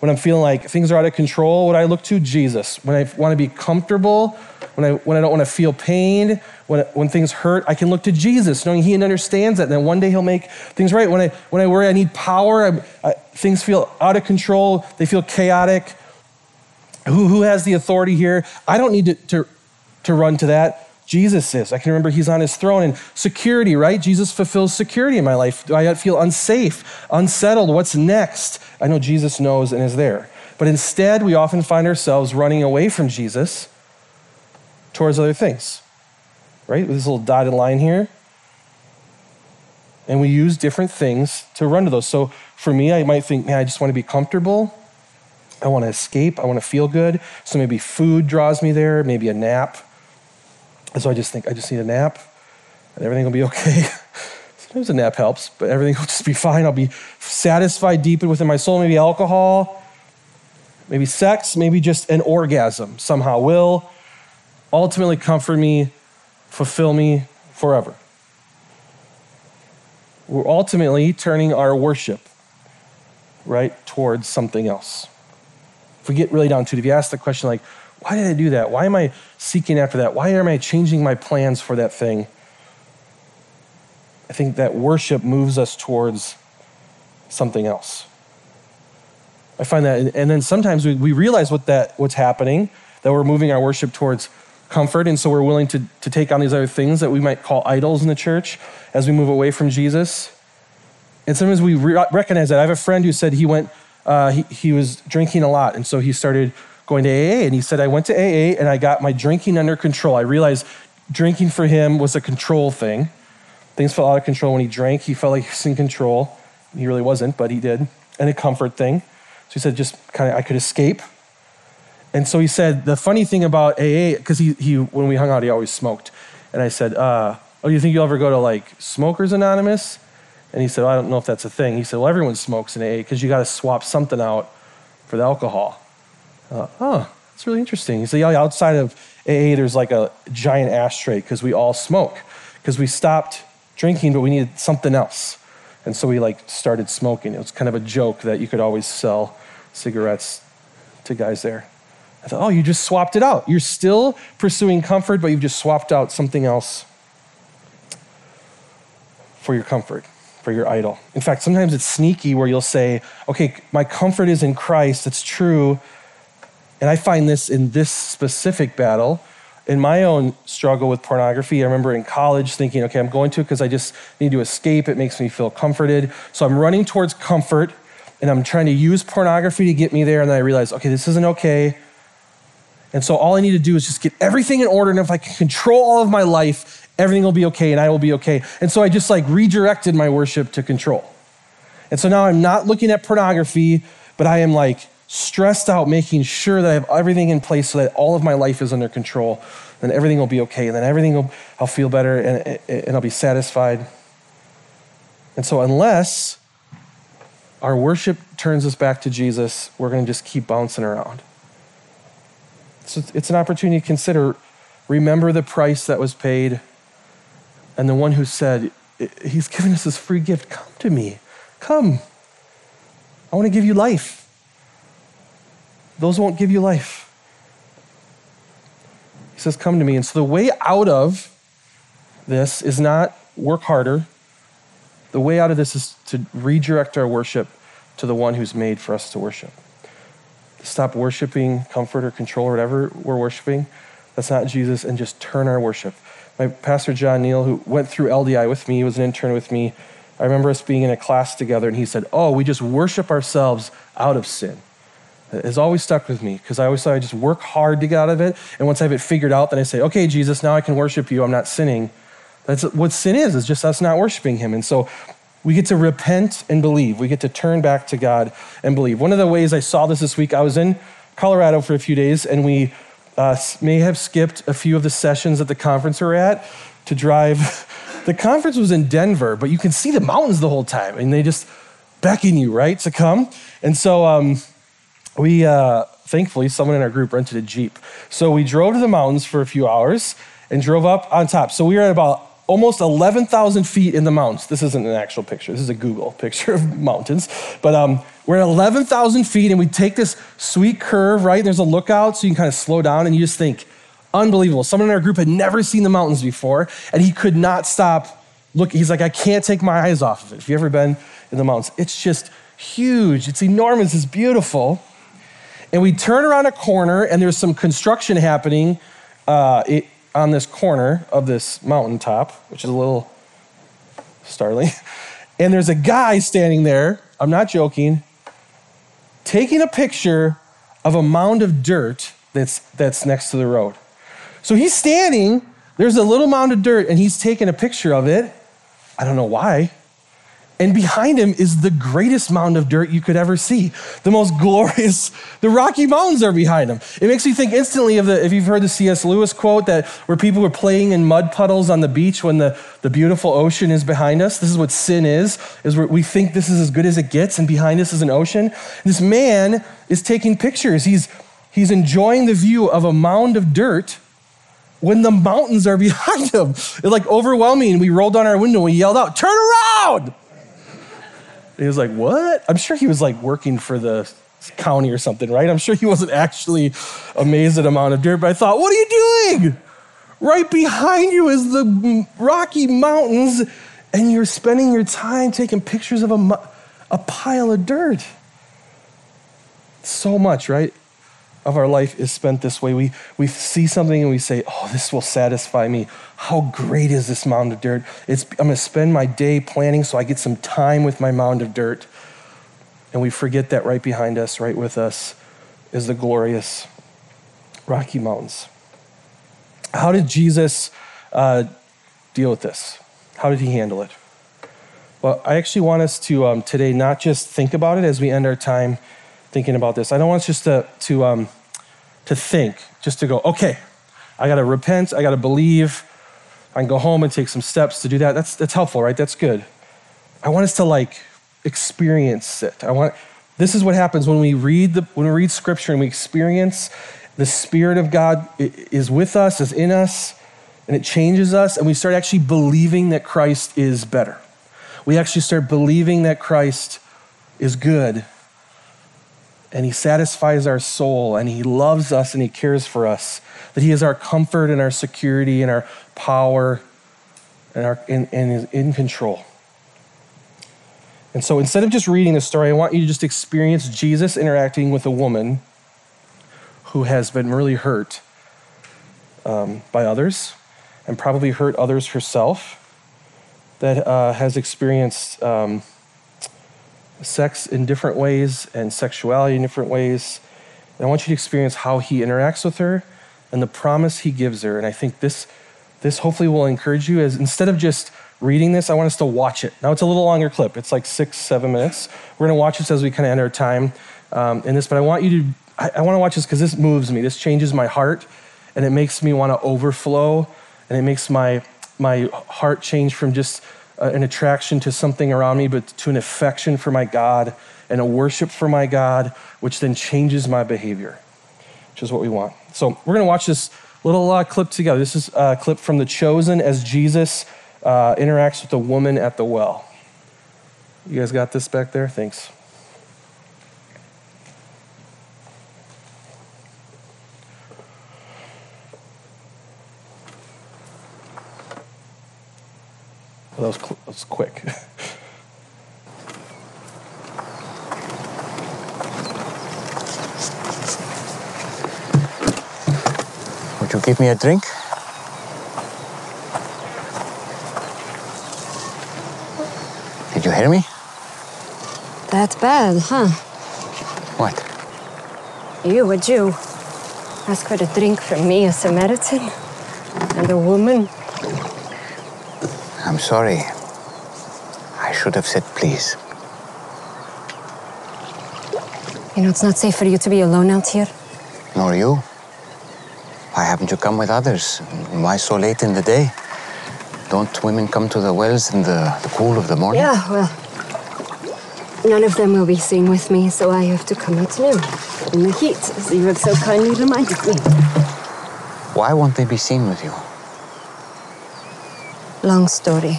When I'm feeling like things are out of control, what I look to? Jesus. When I want to be comfortable, when I, when I don't want to feel pain, when, when things hurt, I can look to Jesus, knowing He understands that. And then one day He'll make things right. When I, when I worry, I need power, I, I, things feel out of control, they feel chaotic. Who, who has the authority here? I don't need to, to, to run to that. Jesus is. I can remember he's on his throne and security, right? Jesus fulfills security in my life. Do I feel unsafe, unsettled? What's next? I know Jesus knows and is there. But instead, we often find ourselves running away from Jesus towards other things, right? With this little dotted line here. And we use different things to run to those. So for me, I might think, man, I just want to be comfortable. I want to escape. I want to feel good. So maybe food draws me there, maybe a nap and so I just think, I just need a nap and everything will be okay. Sometimes a nap helps, but everything will just be fine. I'll be satisfied deep within my soul. Maybe alcohol, maybe sex, maybe just an orgasm somehow will ultimately comfort me, fulfill me forever. We're ultimately turning our worship right towards something else. If we get really down to it, if you ask the question like, why did I do that? Why am I seeking after that? Why am I changing my plans for that thing? I think that worship moves us towards something else. I find that, and then sometimes we, we realize what that, what's happening, that we're moving our worship towards comfort, and so we're willing to, to take on these other things that we might call idols in the church as we move away from Jesus. And sometimes we re- recognize that. I have a friend who said he went, uh, he, he was drinking a lot, and so he started going to AA. And he said, I went to AA and I got my drinking under control. I realized drinking for him was a control thing. Things fell out of control when he drank. He felt like he was in control. He really wasn't, but he did. And a comfort thing. So he said, just kind of, I could escape. And so he said, the funny thing about AA, because he, he, when we hung out, he always smoked. And I said, uh, oh, you think you'll ever go to like Smokers Anonymous? And he said, well, I don't know if that's a thing. He said, well, everyone smokes in AA because you got to swap something out for the alcohol. Uh, oh, that's really interesting. So, yeah, outside of AA, there's like a giant ashtray because we all smoke because we stopped drinking, but we needed something else. And so we like started smoking. It was kind of a joke that you could always sell cigarettes to guys there. I thought, oh, you just swapped it out. You're still pursuing comfort, but you've just swapped out something else for your comfort. for your idol. In fact, sometimes it's sneaky where you'll say, okay, my comfort is in Christ, it's true. And I find this in this specific battle. In my own struggle with pornography, I remember in college thinking, okay, I'm going to because I just need to escape. It makes me feel comforted. So I'm running towards comfort and I'm trying to use pornography to get me there. And then I realize, okay, this isn't okay. And so all I need to do is just get everything in order. And if I can control all of my life, everything will be okay and I will be okay. And so I just like redirected my worship to control. And so now I'm not looking at pornography, but I am like stressed out making sure that I have everything in place so that all of my life is under control. Then everything will be okay. And then everything will, I'll feel better and, and I'll be satisfied. And so unless our worship turns us back to Jesus, we're going to just keep bouncing around. So it's an opportunity to consider remember the price that was paid and the one who said, He's given us this free gift. Come to me. Come. I want to give you life. Those won't give you life. He says, Come to me. And so the way out of this is not work harder. The way out of this is to redirect our worship to the one who's made for us to worship. Stop worshiping comfort or control or whatever we're worshiping. That's not Jesus, and just turn our worship my pastor John Neal, who went through LDI with me, he was an intern with me. I remember us being in a class together, and he said, "Oh, we just worship ourselves out of sin." It has always stuck with me because I always thought I just work hard to get out of it, and once I have it figured out, then I say, "Okay, Jesus, now I can worship you. I'm not sinning." That's what sin is. It's just us not worshiping Him, and so we get to repent and believe. We get to turn back to God and believe. One of the ways I saw this this week, I was in Colorado for a few days, and we uh, may have skipped a few of the sessions at the conference we're at to drive. the conference was in Denver, but you can see the mountains the whole time, and they just beckon you, right, to come. And so um, we, uh, thankfully, someone in our group rented a Jeep. So we drove to the mountains for a few hours and drove up on top. So we were at about almost 11,000 feet in the mountains. This isn't an actual picture, this is a Google picture of mountains. But um, we're at 11,000 feet and we take this sweet curve, right? There's a lookout so you can kind of slow down and you just think, unbelievable. Someone in our group had never seen the mountains before and he could not stop looking. He's like, I can't take my eyes off of it. If you've ever been in the mountains, it's just huge, it's enormous, it's beautiful. And we turn around a corner and there's some construction happening. Uh, it, on this corner of this mountaintop, which is a little startling. And there's a guy standing there, I'm not joking, taking a picture of a mound of dirt that's, that's next to the road. So he's standing, there's a little mound of dirt, and he's taking a picture of it. I don't know why. And behind him is the greatest mound of dirt you could ever see. The most glorious, the Rocky Mountains are behind him. It makes me think instantly of the, if you've heard the C.S. Lewis quote that where people were playing in mud puddles on the beach when the, the beautiful ocean is behind us. This is what sin is, is where we think this is as good as it gets, and behind us is an ocean. This man is taking pictures. He's, he's enjoying the view of a mound of dirt when the mountains are behind him. It's like overwhelming. We rolled down our window and we yelled out, turn around! He was like, What? I'm sure he was like working for the county or something, right? I'm sure he wasn't actually amazed at amount of dirt, but I thought, What are you doing? Right behind you is the Rocky Mountains, and you're spending your time taking pictures of a, a pile of dirt. So much, right? Of our life is spent this way. We, we see something and we say, Oh, this will satisfy me. How great is this mound of dirt? It's, I'm going to spend my day planning so I get some time with my mound of dirt. And we forget that right behind us, right with us, is the glorious Rocky Mountains. How did Jesus uh, deal with this? How did he handle it? Well, I actually want us to um, today not just think about it as we end our time thinking about this. I don't want us just to, to, um, to think, just to go, okay, I got to repent, I got to believe, I can go home and take some steps to do that. That's, that's helpful, right? That's good. I want us to like experience it. I want, this is what happens when we read the, when we read scripture and we experience the Spirit of God is with us, is in us, and it changes us, and we start actually believing that Christ is better. We actually start believing that Christ is good and He satisfies our soul, and He loves us and He cares for us. That He is our comfort and our security and our power and, our, and, and is in control. And so instead of just reading the story, I want you to just experience Jesus interacting with a woman who has been really hurt um, by others and probably hurt others herself, that uh, has experienced um, sex in different ways and sexuality in different ways. And I want you to experience how he interacts with her and the promise he gives her. And I think this, this hopefully will encourage you as instead of just reading this, I want us to watch it. Now it's a little longer clip. It's like six, seven minutes. We're going to watch this as we kind of end our time um, in this. But I want you to, I, I want to watch this because this moves me. This changes my heart, and it makes me want to overflow, and it makes my my heart change from just uh, an attraction to something around me, but to an affection for my God and a worship for my God, which then changes my behavior, which is what we want. So we're going to watch this little uh, clip together. This is a clip from The Chosen as Jesus uh, interacts with a woman at the well. You guys got this back there? Thanks. That, was cl- that was quick. Would you give me a drink? Did you hear me? That's bad, huh? What? You, a Jew, ask for a drink from me, a Samaritan, and a woman. I'm sorry. I should have said please. You know, it's not safe for you to be alone out here. Nor you. Why haven't you come with others? Why so late in the day? Don't women come to the wells in the, the cool of the morning? Yeah, well, none of them will be seen with me, so I have to come out new in the heat, as you have so kindly reminded me. Why won't they be seen with you? Long story.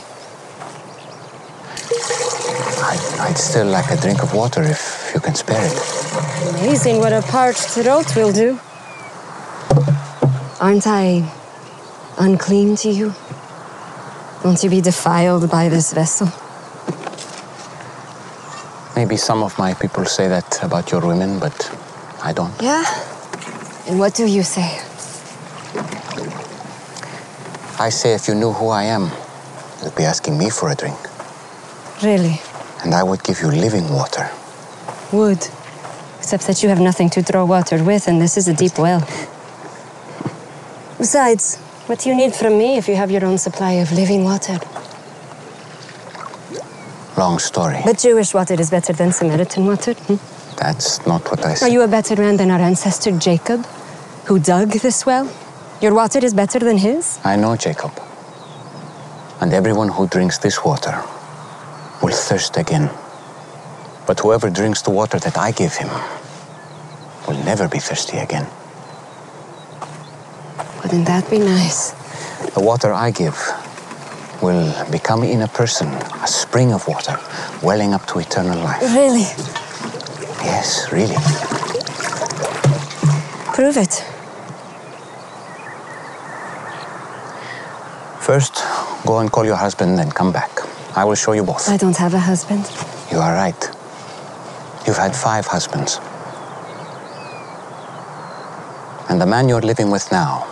I'd, I'd still like a drink of water if you can spare it. Amazing what a parched throat will do. Aren't I unclean to you? Won't you be defiled by this vessel? Maybe some of my people say that about your women, but I don't. Yeah? And what do you say? I say if you knew who I am, be asking me for a drink. Really? And I would give you living water. Would. Except that you have nothing to draw water with, and this is a deep well. Besides, what do you need from me if you have your own supply of living water? Long story. But Jewish water is better than Samaritan water. hmm? That's not what I said. Are you a better man than our ancestor Jacob, who dug this well? Your water is better than his? I know Jacob. And everyone who drinks this water will thirst again. But whoever drinks the water that I give him will never be thirsty again. Wouldn't that be nice? The water I give will become in a person a spring of water welling up to eternal life. Really? Yes, really. Prove it. First, go and call your husband and come back. I will show you both. I don't have a husband. You are right. You've had five husbands. And the man you're living with now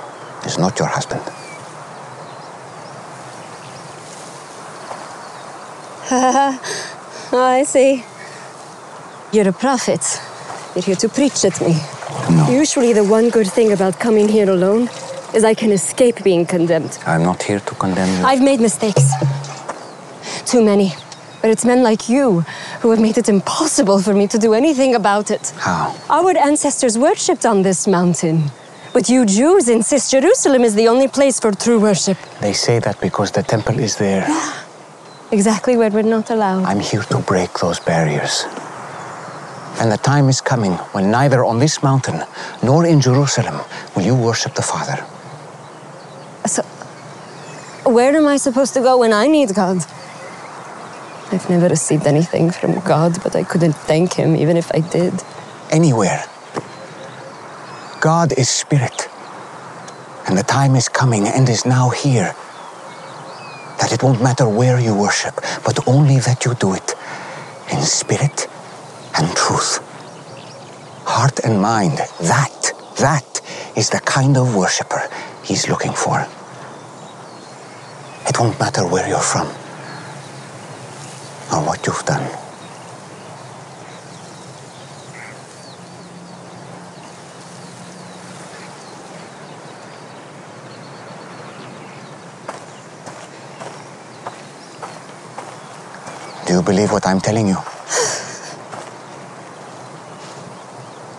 is not your husband. Oh, I see. You're a prophet. You're here to preach at me. No. Usually, the one good thing about coming here alone is I can escape being condemned. I'm not here to condemn you. I've made mistakes. Too many. But it's men like you who have made it impossible for me to do anything about it. How? Our ancestors worshipped on this mountain. But you Jews insist Jerusalem is the only place for true worship. They say that because the temple is there. Exactly where we're not allowed. I'm here to break those barriers. And the time is coming when neither on this mountain nor in Jerusalem will you worship the Father. So, where am I supposed to go when I need God? I've never received anything from God, but I couldn't thank Him even if I did. Anywhere. God is spirit. And the time is coming and is now here that it won't matter where you worship, but only that you do it in spirit and truth. Heart and mind, that, that is the kind of worshiper he's looking for. It won't matter where you're from or what you've done. Do you believe what I'm telling you?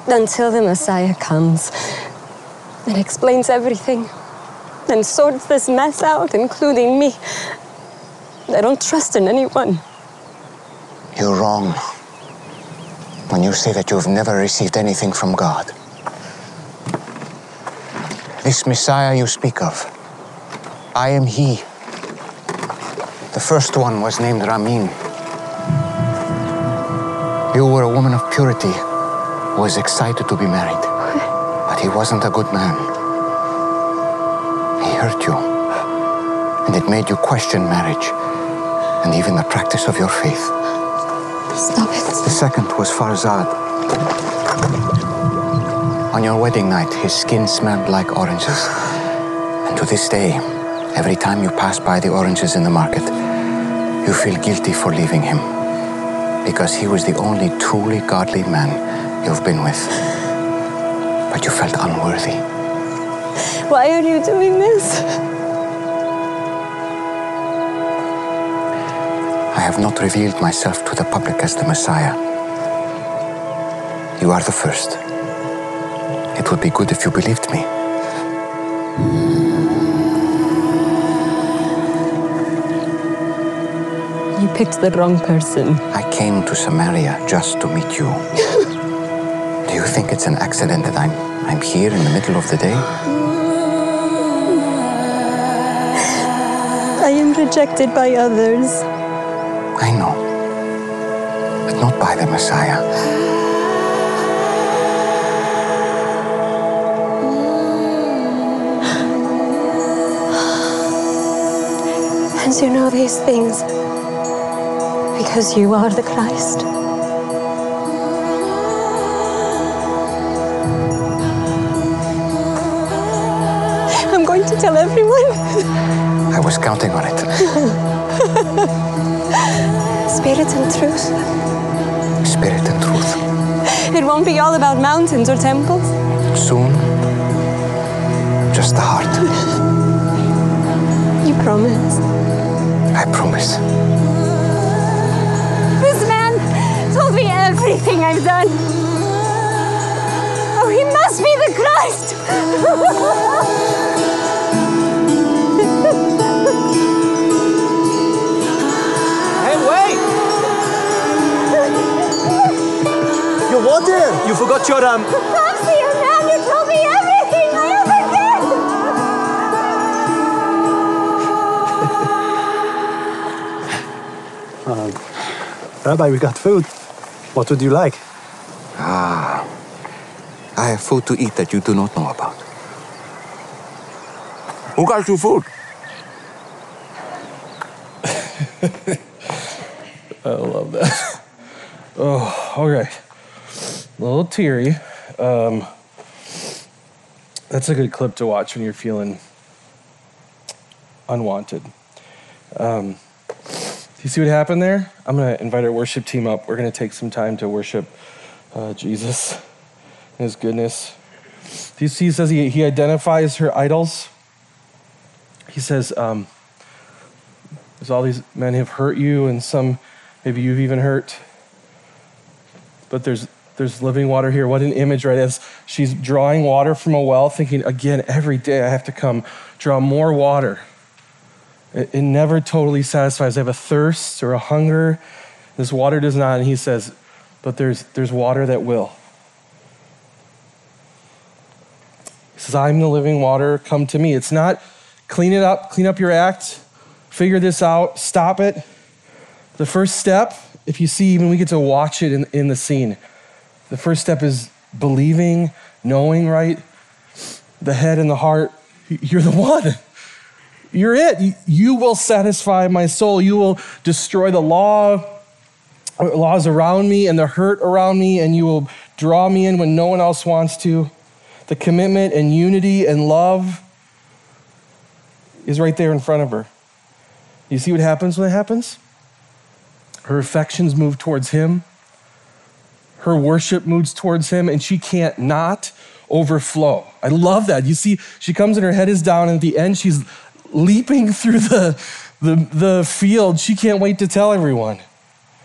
Until the Messiah comes and explains everything and sorts this mess out, including me, I don't trust in anyone. You're wrong when you say that you've never received anything from God. This Messiah you speak of, I am He. The first one was named Ramin. You were a woman of purity who was excited to be married, but he wasn't a good man. Hurt you, and it made you question marriage and even the practice of your faith. Stop it. The second was Farzad. On your wedding night, his skin smelled like oranges. And to this day, every time you pass by the oranges in the market, you feel guilty for leaving him. Because he was the only truly godly man you've been with. But you felt unworthy. Why are you doing this? I have not revealed myself to the public as the Messiah. You are the first. It would be good if you believed me. You picked the wrong person. I came to Samaria just to meet you. Do you think it's an accident that I'm I'm here in the middle of the day? Am rejected by others. I know. But not by the Messiah. And you know these things because you are the Christ. I'm going to tell everyone. I was counting on it. Spirit and truth. Spirit and truth. It won't be all about mountains or temples. Soon, just the heart. You promise. I promise. This man told me everything I've done. Oh, he must be the Christ. Your water! You forgot your um. Popsy, a man who told me everything I ever did. Rabbi, we got food. What would you like? Ah. I have food to eat that you do not know about. Who got you food? I love that. Oh, all right. A little teary. Um, that's a good clip to watch when you're feeling unwanted. Um, do you see what happened there? I'm going to invite our worship team up. We're going to take some time to worship uh, Jesus and his goodness. Do you see, he says he, he identifies her idols. He says, um, there's all these men have hurt you, and some maybe you've even hurt. But there's there's living water here. What an image, right? As she's drawing water from a well, thinking again, every day I have to come draw more water. It, it never totally satisfies. I have a thirst or a hunger. This water does not. And he says, but there's there's water that will. He says, I'm the living water, come to me. It's not clean it up, clean up your act, figure this out, stop it. The first step, if you see, even we get to watch it in, in the scene. The first step is believing, knowing, right? The head and the heart. You're the one. You're it. You will satisfy my soul. You will destroy the law uh, laws around me and the hurt around me, and you will draw me in when no one else wants to. The commitment and unity and love is right there in front of her. You see what happens when it happens? Her affections move towards Him, her worship moves towards Him, and she can't not overflow. I love that. You see, she comes and her head is down, and at the end, she's leaping through the, the, the field. She can't wait to tell everyone.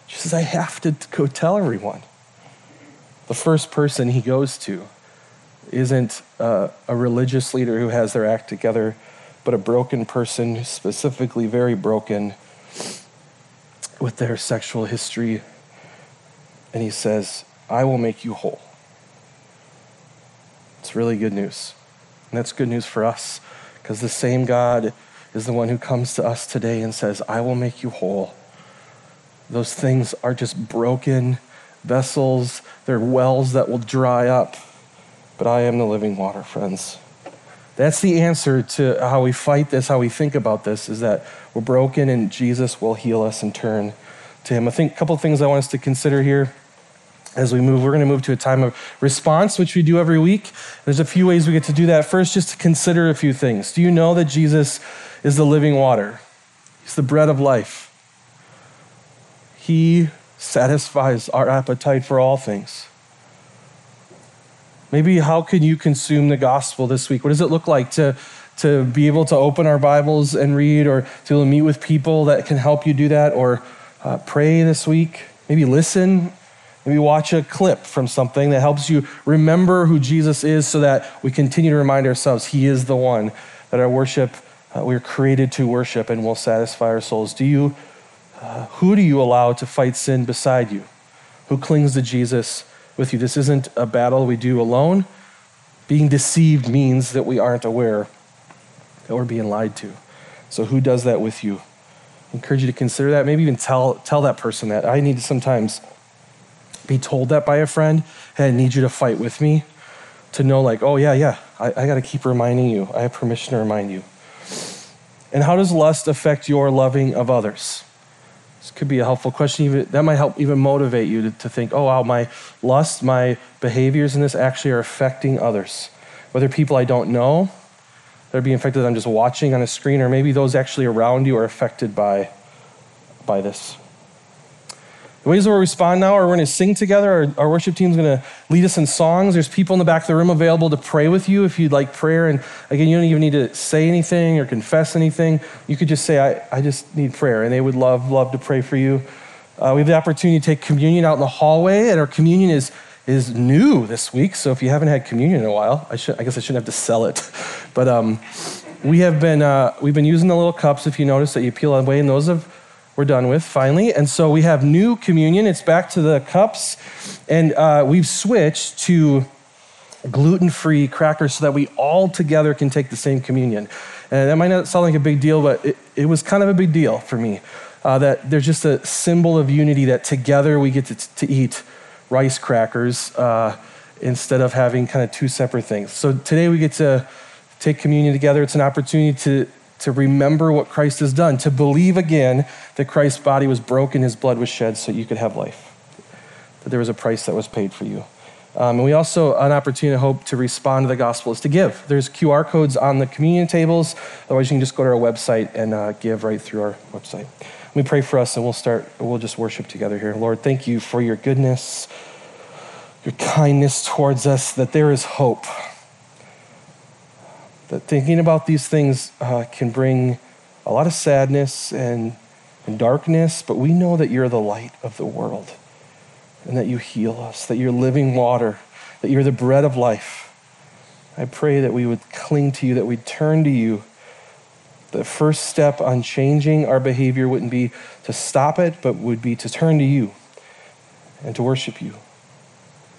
She says, I have to go tell everyone. The first person he goes to isn't a religious leader who has their act together, but a broken person, specifically very broken with their sexual history. And he says, I will make you whole. It's really good news. And that's good news for us because the same God is the one who comes to us today and says, I will make you whole. Those things are just broken vessels, they're wells that will dry up. But I am the living water, friends. That's the answer to how we fight this, how we think about this, is that we're broken and Jesus will heal us and turn to Him. I think a couple things I want us to consider here as we move. We're going to move to a time of response, which we do every week. There's a few ways we get to do that. First, just to consider a few things. Do you know that Jesus is the living water? He's the bread of life. He satisfies our appetite for all things. Maybe how can you consume the gospel this week? What does it look like to, to be able to open our Bibles and read or to meet with people that can help you do that or uh, pray this week? Maybe listen. Maybe watch a clip from something that helps you remember who Jesus is so that we continue to remind ourselves He is the one that our worship, uh, we're created to worship and will satisfy our souls. Do you uh, who do you allow to fight sin beside you? Who clings to Jesus with you? This isn't a battle we do alone. Being deceived means that we aren't aware that we're being lied to. So, who does that with you? I encourage you to consider that. Maybe even tell, tell that person that. I need to sometimes be told that by a friend. Hey, I need you to fight with me. To know, like, oh, yeah, yeah, I, I got to keep reminding you. I have permission to remind you. And how does lust affect your loving of others? This could be a helpful question. Even, that might help even motivate you to, to think, oh, wow, my lust, my behaviors in this actually are affecting others. Whether people I don't know that are being affected I'm just watching on a screen, or maybe those actually around you are affected by, by this. The ways we'll respond now are we're going to sing together. Our, our worship team's going to lead us in songs. There's people in the back of the room available to pray with you if you'd like prayer. And again, you don't even need to say anything or confess anything. You could just say, I, I just need prayer. And they would love, love to pray for you. Uh, we have the opportunity to take communion out in the hallway, and our communion is, is new this week. So if you haven't had communion in a while, I, should, I guess I shouldn't have to sell it. But um, we have been, uh, we've been using the little cups, if you notice, that you peel away, and those have we're done with finally. And so we have new communion. It's back to the cups. And uh, we've switched to gluten free crackers so that we all together can take the same communion. And that might not sound like a big deal, but it, it was kind of a big deal for me. Uh, that there's just a symbol of unity that together we get to, to eat rice crackers uh, instead of having kind of two separate things. So today we get to take communion together. It's an opportunity to to remember what Christ has done, to believe again that Christ's body was broken, his blood was shed so you could have life, that there was a price that was paid for you. Um, and we also, an opportunity to hope to respond to the gospel is to give. There's QR codes on the communion tables. Otherwise, you can just go to our website and uh, give right through our website. We pray for us and we'll start, we'll just worship together here. Lord, thank you for your goodness, your kindness towards us, that there is hope that thinking about these things uh, can bring a lot of sadness and, and darkness, but we know that you're the light of the world and that you heal us, that you're living water, that you're the bread of life. I pray that we would cling to you, that we'd turn to you. The first step on changing our behavior wouldn't be to stop it, but would be to turn to you and to worship you.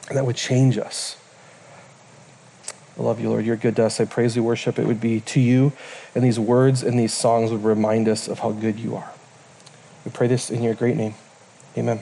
And that would change us. I love you, Lord. You're good to us. I praise you, worship. It would be to you, and these words and these songs would remind us of how good you are. We pray this in your great name. Amen.